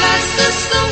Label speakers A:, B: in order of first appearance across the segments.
A: ngài là sức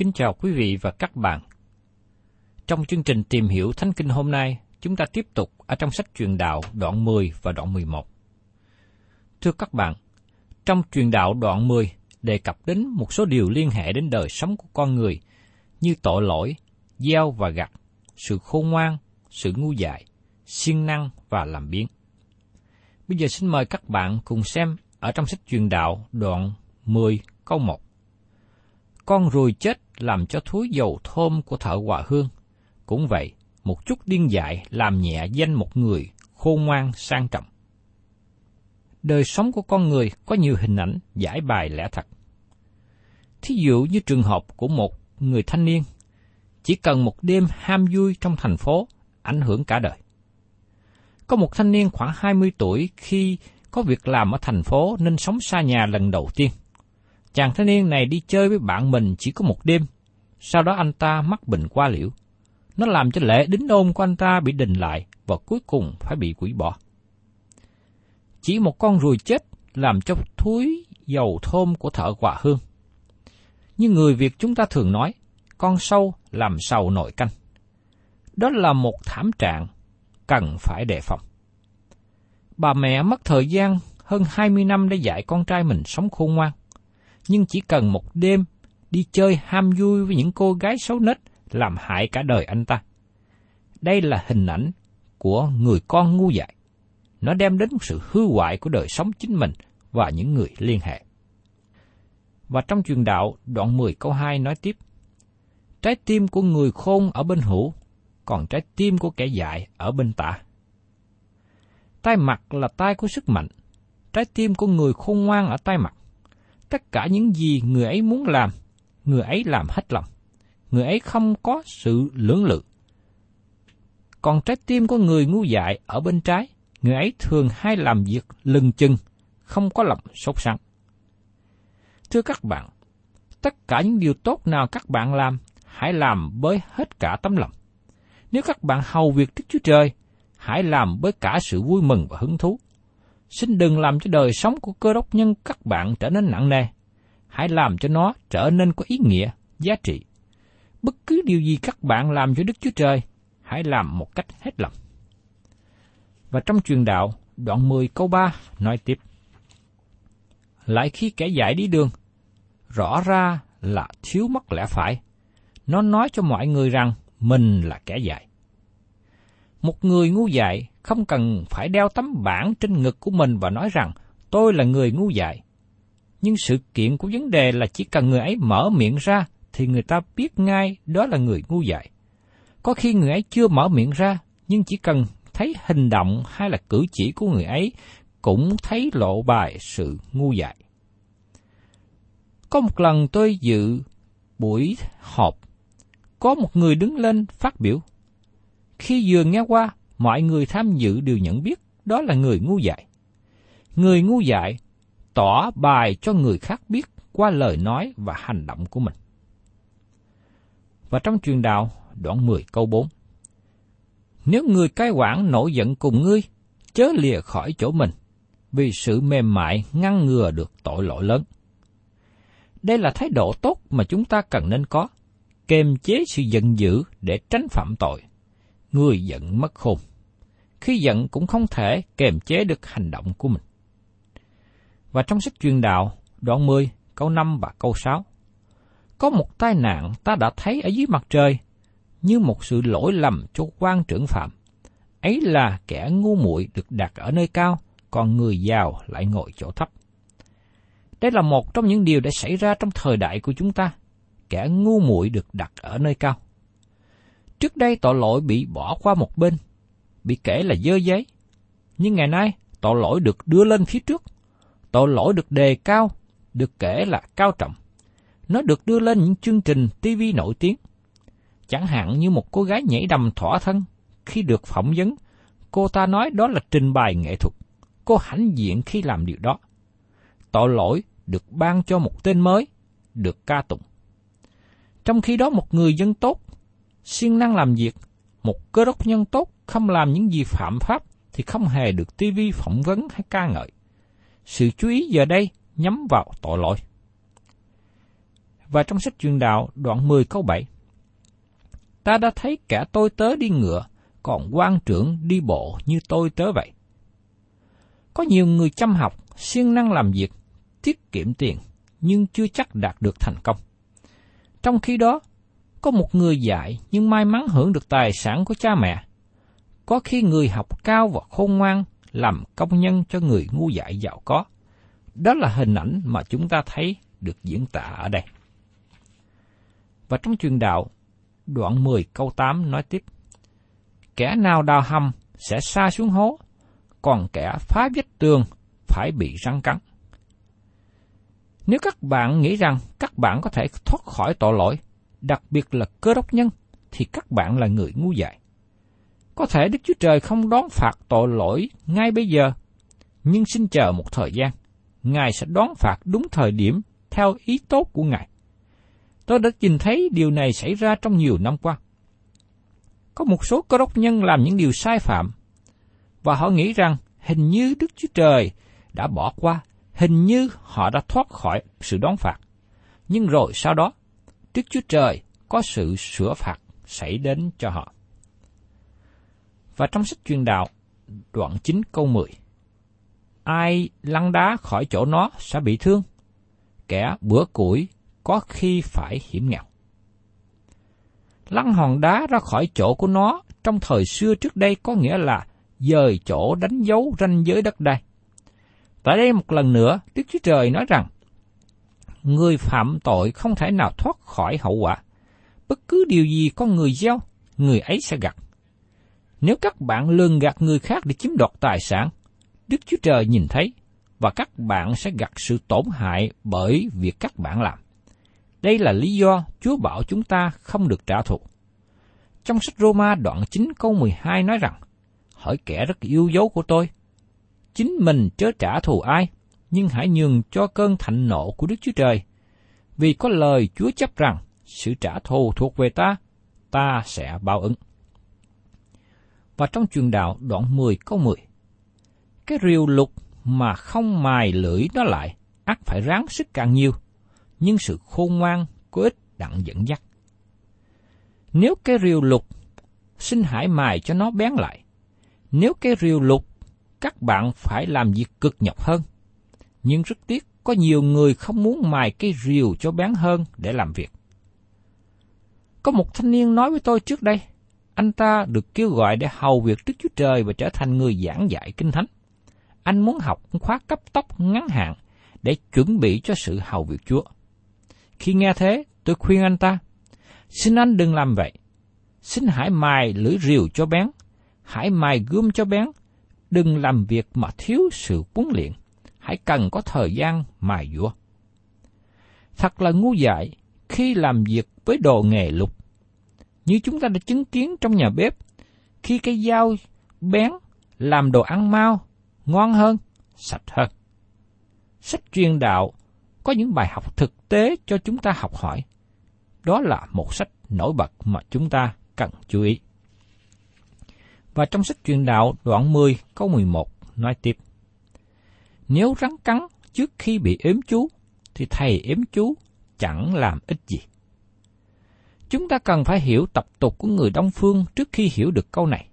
B: Kính chào quý vị và các bạn. Trong chương trình tìm hiểu Thánh Kinh hôm nay, chúng ta tiếp tục ở trong sách truyền đạo đoạn 10 và đoạn 11. Thưa các bạn, trong truyền đạo đoạn 10 đề cập đến một số điều liên hệ đến đời sống của con người như tội lỗi, gieo và gặt, sự khôn ngoan, sự ngu dại, siêng năng và làm biến. Bây giờ xin mời các bạn cùng xem ở trong sách truyền đạo đoạn 10 câu 1. Con ruồi chết làm cho thúi dầu thơm của thợ hòa hương. Cũng vậy, một chút điên dại làm nhẹ danh một người khôn ngoan sang trọng. Đời sống của con người có nhiều hình ảnh giải bài lẽ thật. Thí dụ như trường hợp của một người thanh niên, chỉ cần một đêm ham vui trong thành phố ảnh hưởng cả đời. Có một thanh niên khoảng 20 tuổi khi có việc làm ở thành phố nên sống xa nhà lần đầu tiên. Chàng thanh niên này đi chơi với bạn mình chỉ có một đêm, sau đó anh ta mắc bệnh qua liễu. Nó làm cho lễ đính ôn của anh ta bị đình lại và cuối cùng phải bị quỷ bỏ. Chỉ một con ruồi chết làm cho thúi dầu thơm của thợ quả hương. Như người Việt chúng ta thường nói, con sâu làm sầu nội canh. Đó là một thảm trạng cần phải đề phòng. Bà mẹ mất thời gian hơn 20 năm để dạy con trai mình sống khôn ngoan. Nhưng chỉ cần một đêm đi chơi ham vui với những cô gái xấu nết làm hại cả đời anh ta. Đây là hình ảnh của người con ngu dại. Nó đem đến một sự hư hoại của đời sống chính mình và những người liên hệ. Và trong truyền đạo, đoạn 10 câu 2 nói tiếp, Trái tim của người khôn ở bên hữu, còn trái tim của kẻ dại ở bên tả. Tay mặt là tay của sức mạnh, trái tim của người khôn ngoan ở tay mặt. Tất cả những gì người ấy muốn làm, người ấy làm hết lòng. Người ấy không có sự lưỡng lự. Còn trái tim của người ngu dại ở bên trái, người ấy thường hay làm việc lừng chừng, không có lòng sốt sắng. Thưa các bạn, tất cả những điều tốt nào các bạn làm, hãy làm với hết cả tấm lòng. Nếu các bạn hầu việc Đức Chúa Trời, hãy làm với cả sự vui mừng và hứng thú. Xin đừng làm cho đời sống của cơ đốc nhân các bạn trở nên nặng nề. Hãy làm cho nó trở nên có ý nghĩa, giá trị. Bất cứ điều gì các bạn làm cho Đức Chúa Trời, hãy làm một cách hết lòng. Và trong truyền đạo, đoạn 10 câu 3 nói tiếp. Lại khi kẻ dạy đi đường, rõ ra là thiếu mất lẽ phải. nó nói cho mọi người rằng mình là kẻ dạy. Một người ngu dại không cần phải đeo tấm bảng trên ngực của mình và nói rằng tôi là người ngu dại. Nhưng sự kiện của vấn đề là chỉ cần người ấy mở miệng ra thì người ta biết ngay đó là người ngu dại. Có khi người ấy chưa mở miệng ra, nhưng chỉ cần thấy hành động hay là cử chỉ của người ấy cũng thấy lộ bài sự ngu dại. Có một lần tôi dự buổi họp, có một người đứng lên phát biểu. Khi vừa nghe qua, mọi người tham dự đều nhận biết đó là người ngu dại. Người ngu dại tỏ bài cho người khác biết qua lời nói và hành động của mình. Và trong truyền đạo, đoạn 10 câu 4. Nếu người cai quản nổi giận cùng ngươi, chớ lìa khỏi chỗ mình, vì sự mềm mại ngăn ngừa được tội lỗi lớn. Đây là thái độ tốt mà chúng ta cần nên có, kềm chế sự giận dữ để tránh phạm tội. Người giận mất khôn. Khi giận cũng không thể kềm chế được hành động của mình. Và trong sách truyền đạo, đoạn 10, câu 5 và câu 6, có một tai nạn ta đã thấy ở dưới mặt trời, như một sự lỗi lầm cho quan trưởng phạm. Ấy là kẻ ngu muội được đặt ở nơi cao, còn người giàu lại ngồi chỗ thấp. Đây là một trong những điều đã xảy ra trong thời đại của chúng ta. Kẻ ngu muội được đặt ở nơi cao. Trước đây tội lỗi bị bỏ qua một bên, bị kể là dơ giấy. Nhưng ngày nay, tội lỗi được đưa lên phía trước. Tội lỗi được đề cao, được kể là cao trọng. Nó được đưa lên những chương trình TV nổi tiếng. Chẳng hạn như một cô gái nhảy đầm thỏa thân, khi được phỏng vấn, cô ta nói đó là trình bày nghệ thuật. Cô hãnh diện khi làm điều đó. Tội lỗi được ban cho một tên mới, được ca tụng. Trong khi đó một người dân tốt, siêng năng làm việc, một cơ đốc nhân tốt không làm những gì phạm pháp thì không hề được TV phỏng vấn hay ca ngợi. Sự chú ý giờ đây nhắm vào tội lỗi. Và trong sách truyền đạo đoạn 10 câu 7, Ta đã thấy cả tôi tớ đi ngựa, còn quan trưởng đi bộ như tôi tớ vậy. Có nhiều người chăm học, siêng năng làm việc, tiết kiệm tiền, nhưng chưa chắc đạt được thành công. Trong khi đó, có một người dạy nhưng may mắn hưởng được tài sản của cha mẹ. Có khi người học cao và khôn ngoan làm công nhân cho người ngu dại giàu có. Đó là hình ảnh mà chúng ta thấy được diễn tả ở đây. Và trong truyền đạo, đoạn 10 câu 8 nói tiếp. Kẻ nào đào hầm sẽ xa xuống hố, còn kẻ phá vách tường phải bị răng cắn. Nếu các bạn nghĩ rằng các bạn có thể thoát khỏi tội lỗi, đặc biệt là cơ đốc nhân, thì các bạn là người ngu dại. Có thể Đức Chúa Trời không đón phạt tội lỗi ngay bây giờ, nhưng xin chờ một thời gian, Ngài sẽ đón phạt đúng thời điểm theo ý tốt của Ngài. Tôi đã nhìn thấy điều này xảy ra trong nhiều năm qua. Có một số cơ đốc nhân làm những điều sai phạm, và họ nghĩ rằng hình như Đức Chúa Trời đã bỏ qua, hình như họ đã thoát khỏi sự đón phạt. Nhưng rồi sau đó, Đức Chúa Trời có sự sửa phạt xảy đến cho họ. Và trong sách truyền đạo, đoạn 9 câu 10, Ai lăn đá khỏi chỗ nó sẽ bị thương, kẻ bữa củi có khi phải hiểm nghèo. Lăn hòn đá ra khỏi chỗ của nó trong thời xưa trước đây có nghĩa là dời chỗ đánh dấu ranh giới đất đai. Tại đây một lần nữa, Đức Chúa Trời nói rằng, người phạm tội không thể nào thoát khỏi hậu quả. Bất cứ điều gì con người gieo, người ấy sẽ gặt. Nếu các bạn lường gạt người khác để chiếm đoạt tài sản, Đức Chúa Trời nhìn thấy, và các bạn sẽ gặt sự tổn hại bởi việc các bạn làm. Đây là lý do Chúa bảo chúng ta không được trả thù. Trong sách Roma đoạn 9 câu 12 nói rằng, Hỏi kẻ rất yêu dấu của tôi, chính mình chớ trả thù ai, nhưng hãy nhường cho cơn thạnh nộ của Đức Chúa Trời. Vì có lời Chúa chấp rằng, sự trả thù thuộc về ta, ta sẽ báo ứng. Và trong truyền đạo đoạn 10 câu 10, cái rìu lục mà không mài lưỡi nó lại, ắt phải ráng sức càng nhiều, nhưng sự khôn ngoan có ích đặng dẫn dắt. Nếu cái rìu lục, xin hãy mài cho nó bén lại. Nếu cái rìu lục, các bạn phải làm việc cực nhọc hơn. Nhưng rất tiếc, có nhiều người không muốn mài cây rìu cho bán hơn để làm việc. Có một thanh niên nói với tôi trước đây, anh ta được kêu gọi để hầu việc Đức Chúa Trời và trở thành người giảng dạy kinh thánh. Anh muốn học khóa cấp tốc ngắn hạn để chuẩn bị cho sự hầu việc Chúa. Khi nghe thế, tôi khuyên anh ta, xin anh đừng làm vậy. Xin hãy mài lưỡi rìu cho bén, hãy mài gươm cho bén, đừng làm việc mà thiếu sự huấn luyện, hãy cần có thời gian mài dũa. Thật là ngu dại khi làm việc với đồ nghề lục. Như chúng ta đã chứng kiến trong nhà bếp, khi cây dao bén làm đồ ăn mau, ngon hơn, sạch hơn. Sách truyền đạo có những bài học thực tế cho chúng ta học hỏi. Đó là một sách nổi bật mà chúng ta cần chú ý. Và trong sách truyền đạo đoạn 10 câu 11 nói tiếp. Nếu rắn cắn trước khi bị ếm chú, thì thầy ếm chú chẳng làm ích gì. Chúng ta cần phải hiểu tập tục của người Đông Phương trước khi hiểu được câu này.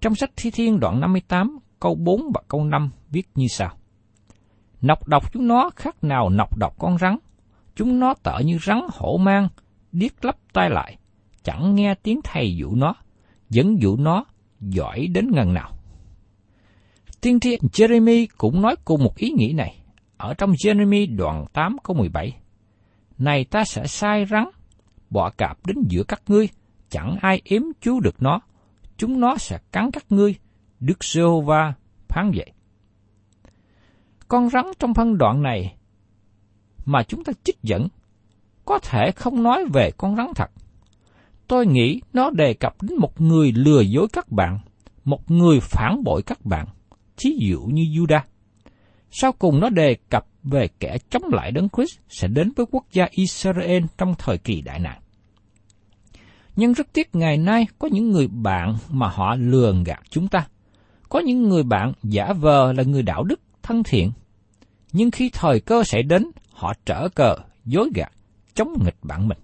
B: Trong sách Thi Thiên đoạn 58, câu 4 và câu 5 viết như sau. Nọc độc chúng nó khác nào nọc độc con rắn. Chúng nó tợ như rắn hổ mang, điếc lấp tai lại, chẳng nghe tiếng thầy dụ nó, dẫn dụ nó giỏi đến ngần nào. Tiên tri Jeremy cũng nói cùng một ý nghĩ này, ở trong Jeremy đoạn 8 câu 17. Này ta sẽ sai rắn, bọ cạp đến giữa các ngươi, chẳng ai yếm chú được nó, chúng nó sẽ cắn các ngươi, Đức Giê-hô-va phán vậy. Con rắn trong phân đoạn này mà chúng ta trích dẫn có thể không nói về con rắn thật. Tôi nghĩ nó đề cập đến một người lừa dối các bạn, một người phản bội các bạn, chí dụ như Judah. Sau cùng nó đề cập về kẻ chống lại Đấng Christ sẽ đến với quốc gia Israel trong thời kỳ đại nạn. Nhưng rất tiếc ngày nay có những người bạn mà họ lừa gạt chúng ta. Có những người bạn giả vờ là người đạo đức, thân thiện. Nhưng khi thời cơ sẽ đến, họ trở cờ, dối gạt, chống nghịch bạn mình.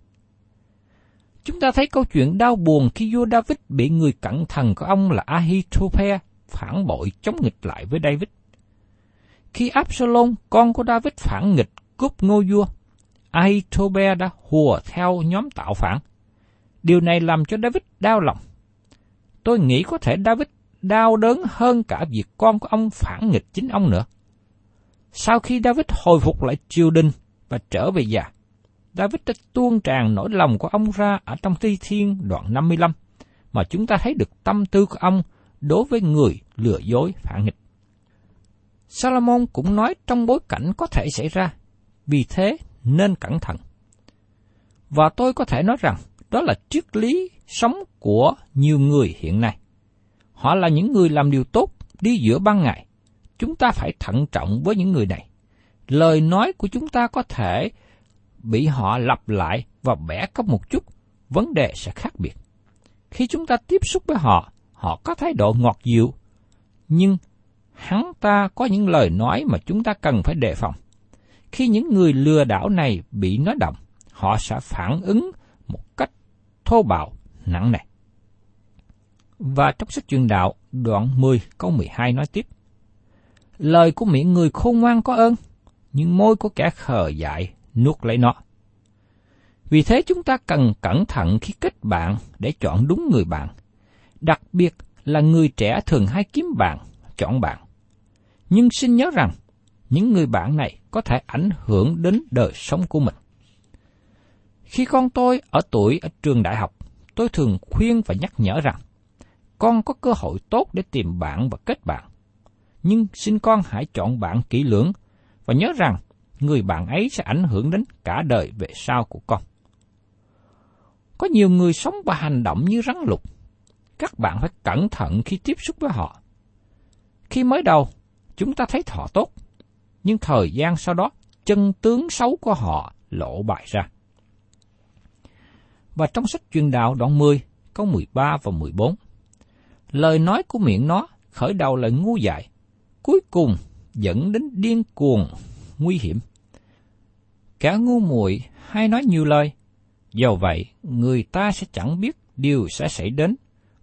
B: Chúng ta thấy câu chuyện đau buồn khi vua David bị người cẩn thận của ông là Ahithophel phản bội chống nghịch lại với David. Khi Absalom, con của David phản nghịch cướp ngôi vua, Ahithophel đã hùa theo nhóm tạo phản. Điều này làm cho David đau lòng. Tôi nghĩ có thể David đau đớn hơn cả việc con của ông phản nghịch chính ông nữa. Sau khi David hồi phục lại triều đình và trở về già, David đã tuôn tràn nỗi lòng của ông ra ở trong Thi Thiên đoạn 55, mà chúng ta thấy được tâm tư của ông đối với người lừa dối phản nghịch. Salomon cũng nói trong bối cảnh có thể xảy ra, vì thế nên cẩn thận. Và tôi có thể nói rằng đó là triết lý sống của nhiều người hiện nay. Họ là những người làm điều tốt đi giữa ban ngày. Chúng ta phải thận trọng với những người này. Lời nói của chúng ta có thể bị họ lặp lại và bẻ có một chút, vấn đề sẽ khác biệt. Khi chúng ta tiếp xúc với họ, họ có thái độ ngọt dịu, nhưng hắn ta có những lời nói mà chúng ta cần phải đề phòng. Khi những người lừa đảo này bị nói động, họ sẽ phản ứng một cách thô bạo, nặng nề. Và trong sách truyền đạo, đoạn 10 câu 12 nói tiếp. Lời của miệng người khôn ngoan có ơn, nhưng môi của kẻ khờ dại nuốt lấy nó. Vì thế chúng ta cần cẩn thận khi kết bạn để chọn đúng người bạn. Đặc biệt là người trẻ thường hay kiếm bạn, chọn bạn. Nhưng xin nhớ rằng, những người bạn này có thể ảnh hưởng đến đời sống của mình. Khi con tôi ở tuổi ở trường đại học, tôi thường khuyên và nhắc nhở rằng, con có cơ hội tốt để tìm bạn và kết bạn. Nhưng xin con hãy chọn bạn kỹ lưỡng và nhớ rằng người bạn ấy sẽ ảnh hưởng đến cả đời về sau của con. Có nhiều người sống và hành động như rắn lục. Các bạn phải cẩn thận khi tiếp xúc với họ. Khi mới đầu, chúng ta thấy họ tốt, nhưng thời gian sau đó, chân tướng xấu của họ lộ bại ra. Và trong sách truyền đạo đoạn 10, câu 13 và 14, lời nói của miệng nó khởi đầu là ngu dại, cuối cùng dẫn đến điên cuồng, nguy hiểm. cả ngu muội hay nói nhiều lời, do vậy người ta sẽ chẳng biết điều sẽ xảy đến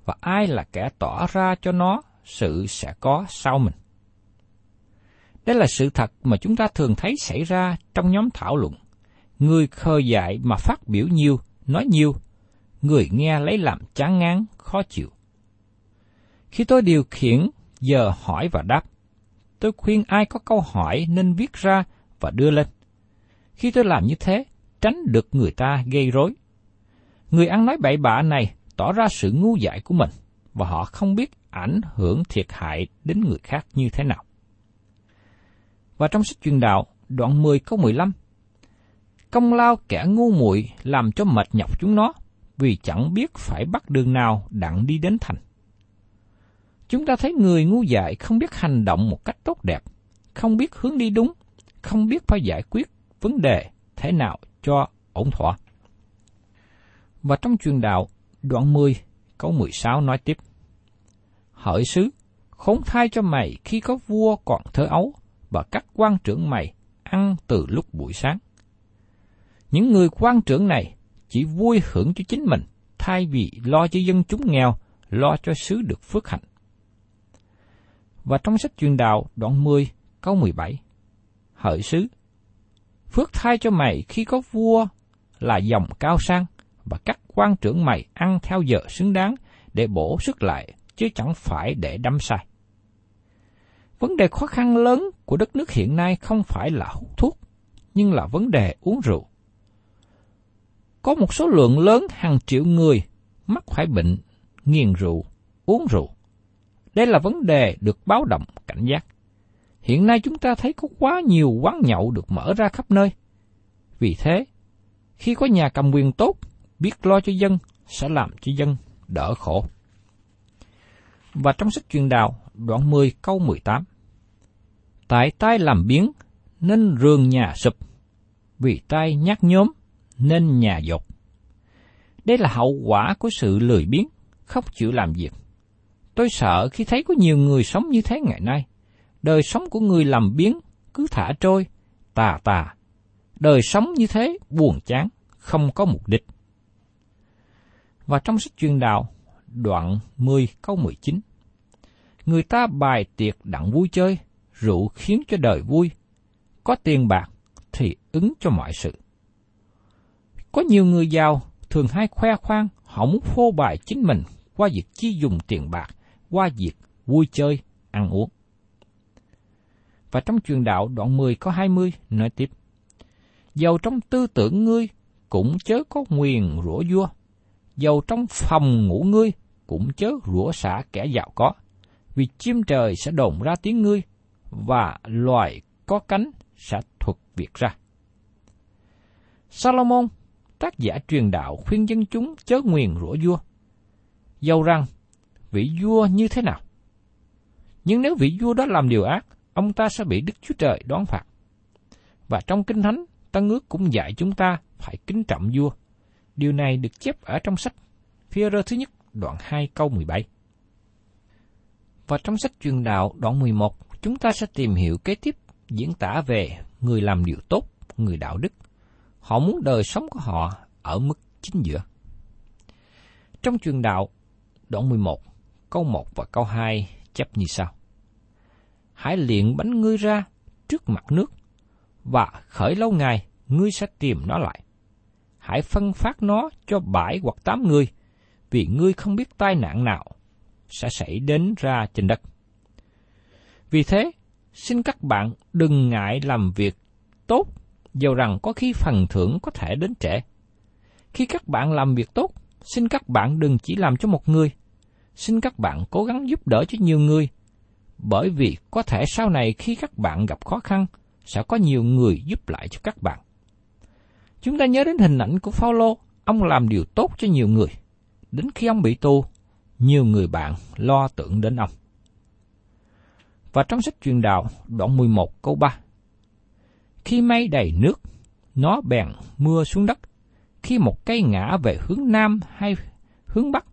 B: và ai là kẻ tỏ ra cho nó sự sẽ có sau mình. Đây là sự thật mà chúng ta thường thấy xảy ra trong nhóm thảo luận. Người khờ dại mà phát biểu nhiều, nói nhiều, người nghe lấy làm chán ngán, khó chịu. Khi tôi điều khiển giờ hỏi và đáp, tôi khuyên ai có câu hỏi nên viết ra và đưa lên. Khi tôi làm như thế, tránh được người ta gây rối. Người ăn nói bậy bạ này tỏ ra sự ngu dại của mình, và họ không biết ảnh hưởng thiệt hại đến người khác như thế nào. Và trong sách truyền đạo, đoạn 10 câu 15, Công lao kẻ ngu muội làm cho mệt nhọc chúng nó, vì chẳng biết phải bắt đường nào đặng đi đến thành. Chúng ta thấy người ngu dại không biết hành động một cách tốt đẹp, không biết hướng đi đúng, không biết phải giải quyết vấn đề thế nào cho ổn thỏa. Và trong truyền đạo, đoạn 10, câu 16 nói tiếp. Hỡi sứ, khốn thai cho mày khi có vua còn thơ ấu, và các quan trưởng mày ăn từ lúc buổi sáng. Những người quan trưởng này chỉ vui hưởng cho chính mình, thay vì lo cho dân chúng nghèo, lo cho sứ được phước hạnh. Và trong sách truyền đạo đoạn 10, câu 17, Hỡi sứ, phước thai cho mày khi có vua là dòng cao sang, và các quan trưởng mày ăn theo giờ xứng đáng để bổ sức lại, chứ chẳng phải để đắm sai. Vấn đề khó khăn lớn của đất nước hiện nay không phải là hút thuốc, nhưng là vấn đề uống rượu. Có một số lượng lớn hàng triệu người mắc phải bệnh, nghiền rượu, uống rượu. Đây là vấn đề được báo động cảnh giác. Hiện nay chúng ta thấy có quá nhiều quán nhậu được mở ra khắp nơi. Vì thế, khi có nhà cầm quyền tốt, biết lo cho dân, sẽ làm cho dân đỡ khổ. Và trong sách truyền đạo, đoạn 10 câu 18. Tại tai làm biến, nên rường nhà sụp, vì tai nhát nhóm, nên nhà dột. Đây là hậu quả của sự lười biếng, không chịu làm việc. Tôi sợ khi thấy có nhiều người sống như thế ngày nay. Đời sống của người làm biếng cứ thả trôi, tà tà. Đời sống như thế buồn chán, không có mục đích. Và trong sách truyền đạo, đoạn 10 câu 19. Người ta bài tiệc đặng vui chơi, rượu khiến cho đời vui. Có tiền bạc thì ứng cho mọi sự. Có nhiều người giàu thường hay khoe khoang họ muốn phô bày chính mình qua việc chi dùng tiền bạc, qua việc vui chơi, ăn uống. Và trong truyền đạo đoạn 10 có 20 nói tiếp. giàu trong tư tưởng ngươi cũng chớ có nguyền rủa vua, dầu trong phòng ngủ ngươi cũng chớ rủa xả kẻ giàu có, vì chim trời sẽ đồn ra tiếng ngươi, và loài có cánh sẽ thuật việc ra. Salomon, tác giả truyền đạo khuyên dân chúng chớ nguyền rủa vua. Dầu rằng, vị vua như thế nào? Nhưng nếu vị vua đó làm điều ác, ông ta sẽ bị Đức Chúa Trời đoán phạt. Và trong Kinh Thánh, Tân ước cũng dạy chúng ta phải kính trọng vua. Điều này được chép ở trong sách phi rơ thứ nhất đoạn 2 câu 17. Và trong sách truyền đạo đoạn 11, chúng ta sẽ tìm hiểu kế tiếp diễn tả về người làm điều tốt, người đạo đức. Họ muốn đời sống của họ ở mức chính giữa. Trong truyền đạo đoạn 11, câu 1 và câu 2 chép như sau. Hãy luyện bánh ngươi ra trước mặt nước, và khởi lâu ngày ngươi sẽ tìm nó lại. Hãy phân phát nó cho bảy hoặc tám người, vì ngươi không biết tai nạn nào sẽ xảy đến ra trên đất. Vì thế, xin các bạn đừng ngại làm việc tốt, dầu rằng có khi phần thưởng có thể đến trễ. Khi các bạn làm việc tốt, xin các bạn đừng chỉ làm cho một người, xin các bạn cố gắng giúp đỡ cho nhiều người, bởi vì có thể sau này khi các bạn gặp khó khăn, sẽ có nhiều người giúp lại cho các bạn. Chúng ta nhớ đến hình ảnh của Phaolô, ông làm điều tốt cho nhiều người. Đến khi ông bị tù, nhiều người bạn lo tưởng đến ông. Và trong sách truyền đạo, đoạn 11 câu 3. Khi mây đầy nước, nó bèn mưa xuống đất. Khi một cây ngã về hướng Nam hay hướng Bắc,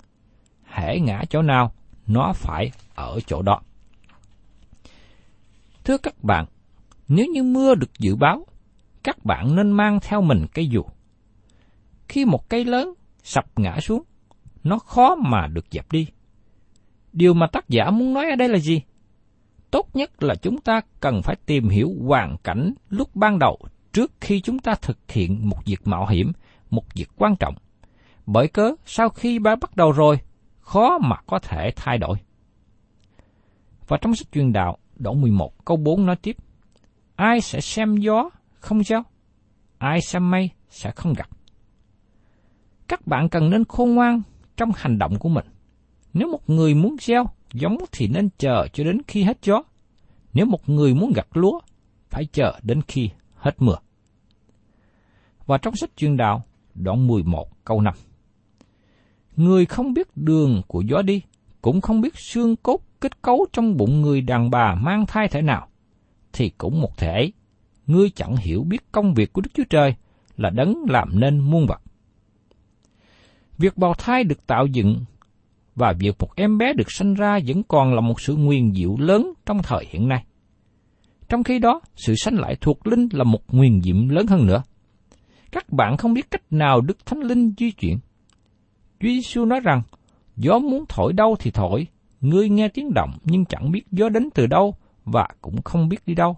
B: hễ ngã chỗ nào, nó phải ở chỗ đó. Thưa các bạn, nếu như mưa được dự báo, các bạn nên mang theo mình cây dù. Khi một cây lớn sập ngã xuống, nó khó mà được dẹp đi. Điều mà tác giả muốn nói ở đây là gì? Tốt nhất là chúng ta cần phải tìm hiểu hoàn cảnh lúc ban đầu trước khi chúng ta thực hiện một việc mạo hiểm, một việc quan trọng. bởi cớ sau khi ba bắt đầu rồi, khó mà có thể thay đổi. Và trong sách truyền đạo, đoạn 11 câu 4 nói tiếp, Ai sẽ xem gió không gieo? Ai xem mây sẽ không gặt? Các bạn cần nên khôn ngoan trong hành động của mình. Nếu một người muốn gieo giống thì nên chờ cho đến khi hết gió. Nếu một người muốn gặt lúa, phải chờ đến khi hết mưa. Và trong sách chuyên đạo, đoạn 11 câu 5. Người không biết đường của gió đi, cũng không biết xương cốt kết cấu trong bụng người đàn bà mang thai thể nào, thì cũng một thể ấy. Ngươi chẳng hiểu biết công việc của Đức Chúa Trời là đấng làm nên muôn vật. Việc bào thai được tạo dựng và việc một em bé được sinh ra vẫn còn là một sự nguyền diệu lớn trong thời hiện nay. Trong khi đó, sự sanh lại thuộc linh là một nguyền diệu lớn hơn nữa. Các bạn không biết cách nào Đức Thánh Linh di chuyển. Chúa Giêsu nói rằng, gió muốn thổi đâu thì thổi, ngươi nghe tiếng động nhưng chẳng biết gió đến từ đâu và cũng không biết đi đâu.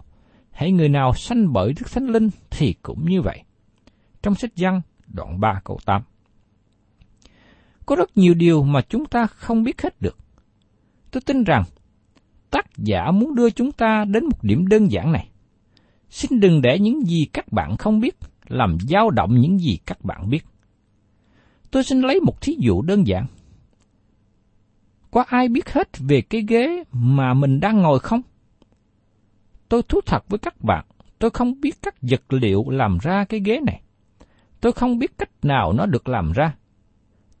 B: Hãy người nào sanh bởi Đức Thánh Linh thì cũng như vậy. Trong sách Giăng, đoạn 3 câu 8. Có rất nhiều điều mà chúng ta không biết hết được. Tôi tin rằng tác giả muốn đưa chúng ta đến một điểm đơn giản này. Xin đừng để những gì các bạn không biết làm dao động những gì các bạn biết. Tôi xin lấy một thí dụ đơn giản. Có ai biết hết về cái ghế mà mình đang ngồi không? Tôi thú thật với các bạn, tôi không biết các vật liệu làm ra cái ghế này. Tôi không biết cách nào nó được làm ra.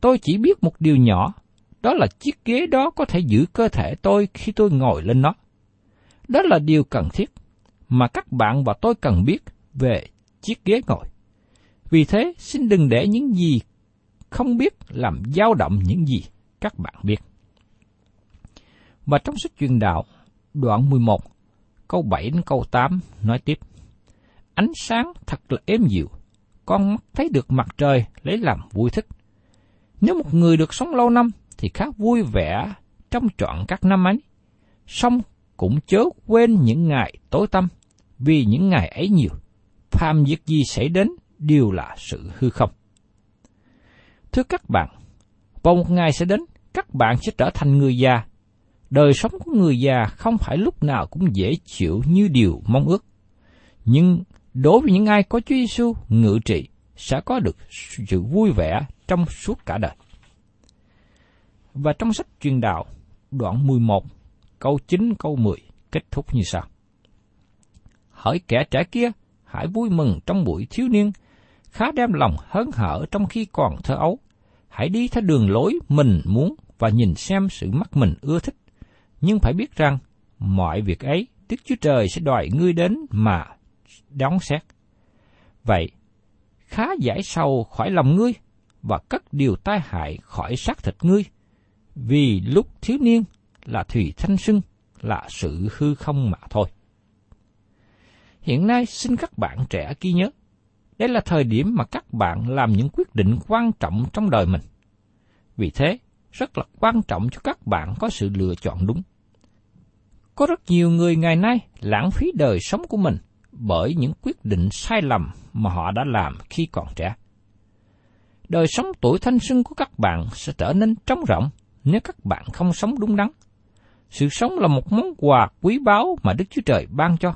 B: Tôi chỉ biết một điều nhỏ, đó là chiếc ghế đó có thể giữ cơ thể tôi khi tôi ngồi lên nó. Đó là điều cần thiết mà các bạn và tôi cần biết về chiếc ghế ngồi. Vì thế, xin đừng để những gì không biết làm dao động những gì các bạn biết. Và trong sách truyền đạo, đoạn 11, câu 7 đến câu 8 nói tiếp. Ánh sáng thật là êm dịu, con mắt thấy được mặt trời lấy làm vui thích. Nếu một người được sống lâu năm thì khá vui vẻ trong trọn các năm ấy. Xong cũng chớ quên những ngày tối tăm, vì những ngày ấy nhiều. Phàm việc gì xảy đến đều là sự hư không. Thưa các bạn, vào một ngày sẽ đến, các bạn sẽ trở thành người già. Đời sống của người già không phải lúc nào cũng dễ chịu như điều mong ước. Nhưng đối với những ai có Chúa Giêsu ngự trị sẽ có được sự vui vẻ trong suốt cả đời. Và trong sách truyền đạo, đoạn 11, câu 9 câu 10 kết thúc như sau. Hỏi kẻ trẻ kia, hãy vui mừng trong buổi thiếu niên, khá đem lòng hớn hở trong khi còn thơ ấu. Hãy đi theo đường lối mình muốn và nhìn xem sự mắt mình ưa thích. Nhưng phải biết rằng, mọi việc ấy Đức Chúa Trời sẽ đòi ngươi đến mà đón xét. Vậy, khá giải sầu khỏi lòng ngươi và cất điều tai hại khỏi xác thịt ngươi, vì lúc thiếu niên là thủy thanh xuân, là sự hư không mà thôi. Hiện nay xin các bạn trẻ ghi nhớ, đây là thời điểm mà các bạn làm những quyết định quan trọng trong đời mình. Vì thế, rất là quan trọng cho các bạn có sự lựa chọn đúng. Có rất nhiều người ngày nay lãng phí đời sống của mình bởi những quyết định sai lầm mà họ đã làm khi còn trẻ. Đời sống tuổi thanh xuân của các bạn sẽ trở nên trống rỗng nếu các bạn không sống đúng đắn. Sự sống là một món quà quý báu mà Đức Chúa Trời ban cho.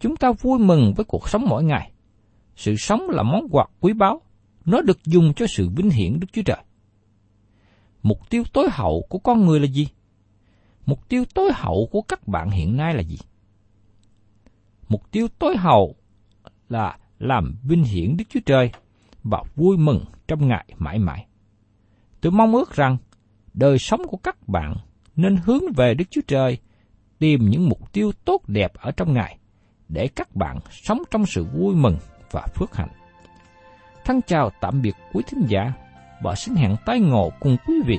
B: Chúng ta vui mừng với cuộc sống mỗi ngày. Sự sống là món quà quý báu, nó được dùng cho sự vinh hiển Đức Chúa Trời. Mục tiêu tối hậu của con người là gì? Mục tiêu tối hậu của các bạn hiện nay là gì? Mục tiêu tối hậu là làm vinh hiển Đức Chúa Trời và vui mừng trong ngày mãi mãi. Tôi mong ước rằng đời sống của các bạn nên hướng về Đức Chúa Trời, tìm những mục tiêu tốt đẹp ở trong Ngài, để các bạn sống trong sự vui mừng và phước hạnh. Thân chào tạm biệt quý thính giả và xin hẹn tái ngộ cùng quý vị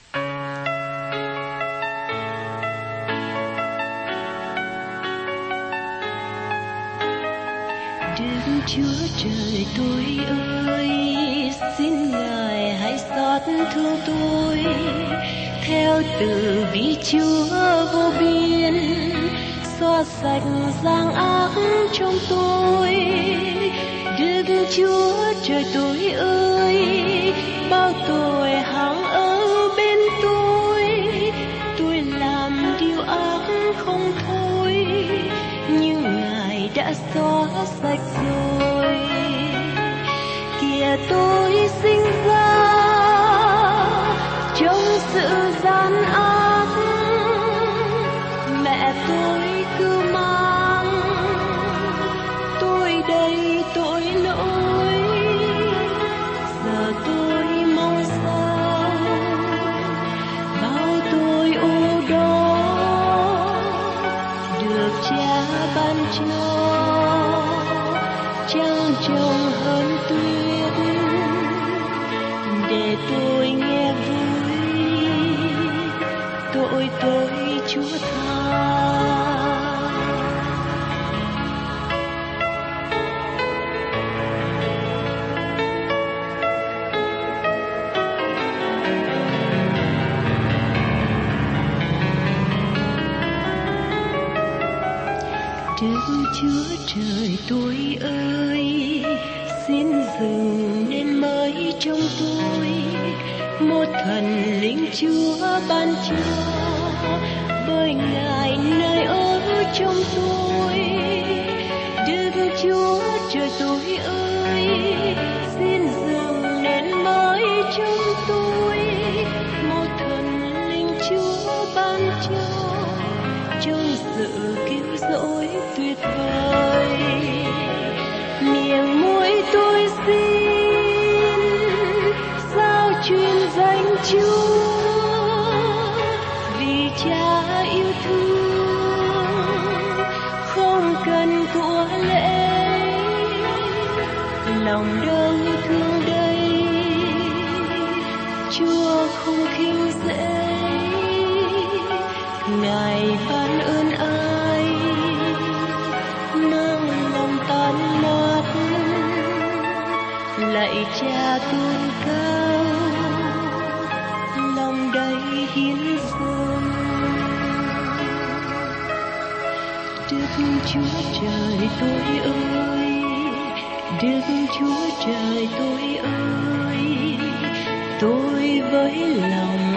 C: Chúa trời tôi ơi, xin ngài hãy xót thương tôi. Theo từ bi Chúa vô biên, xóa sạch giang ác trong tôi. Đức Chúa trời tôi ơi, bao tội đã xóa sạch rồi. Kìa tôi sinh ra ở trong tôi Đức Chúa trời tôi ơi. Lạy cha tôn cao lòng đầy hiến dâng đức chúa trời tôi ơi, đức chúa trời tôi ơi, tôi với lòng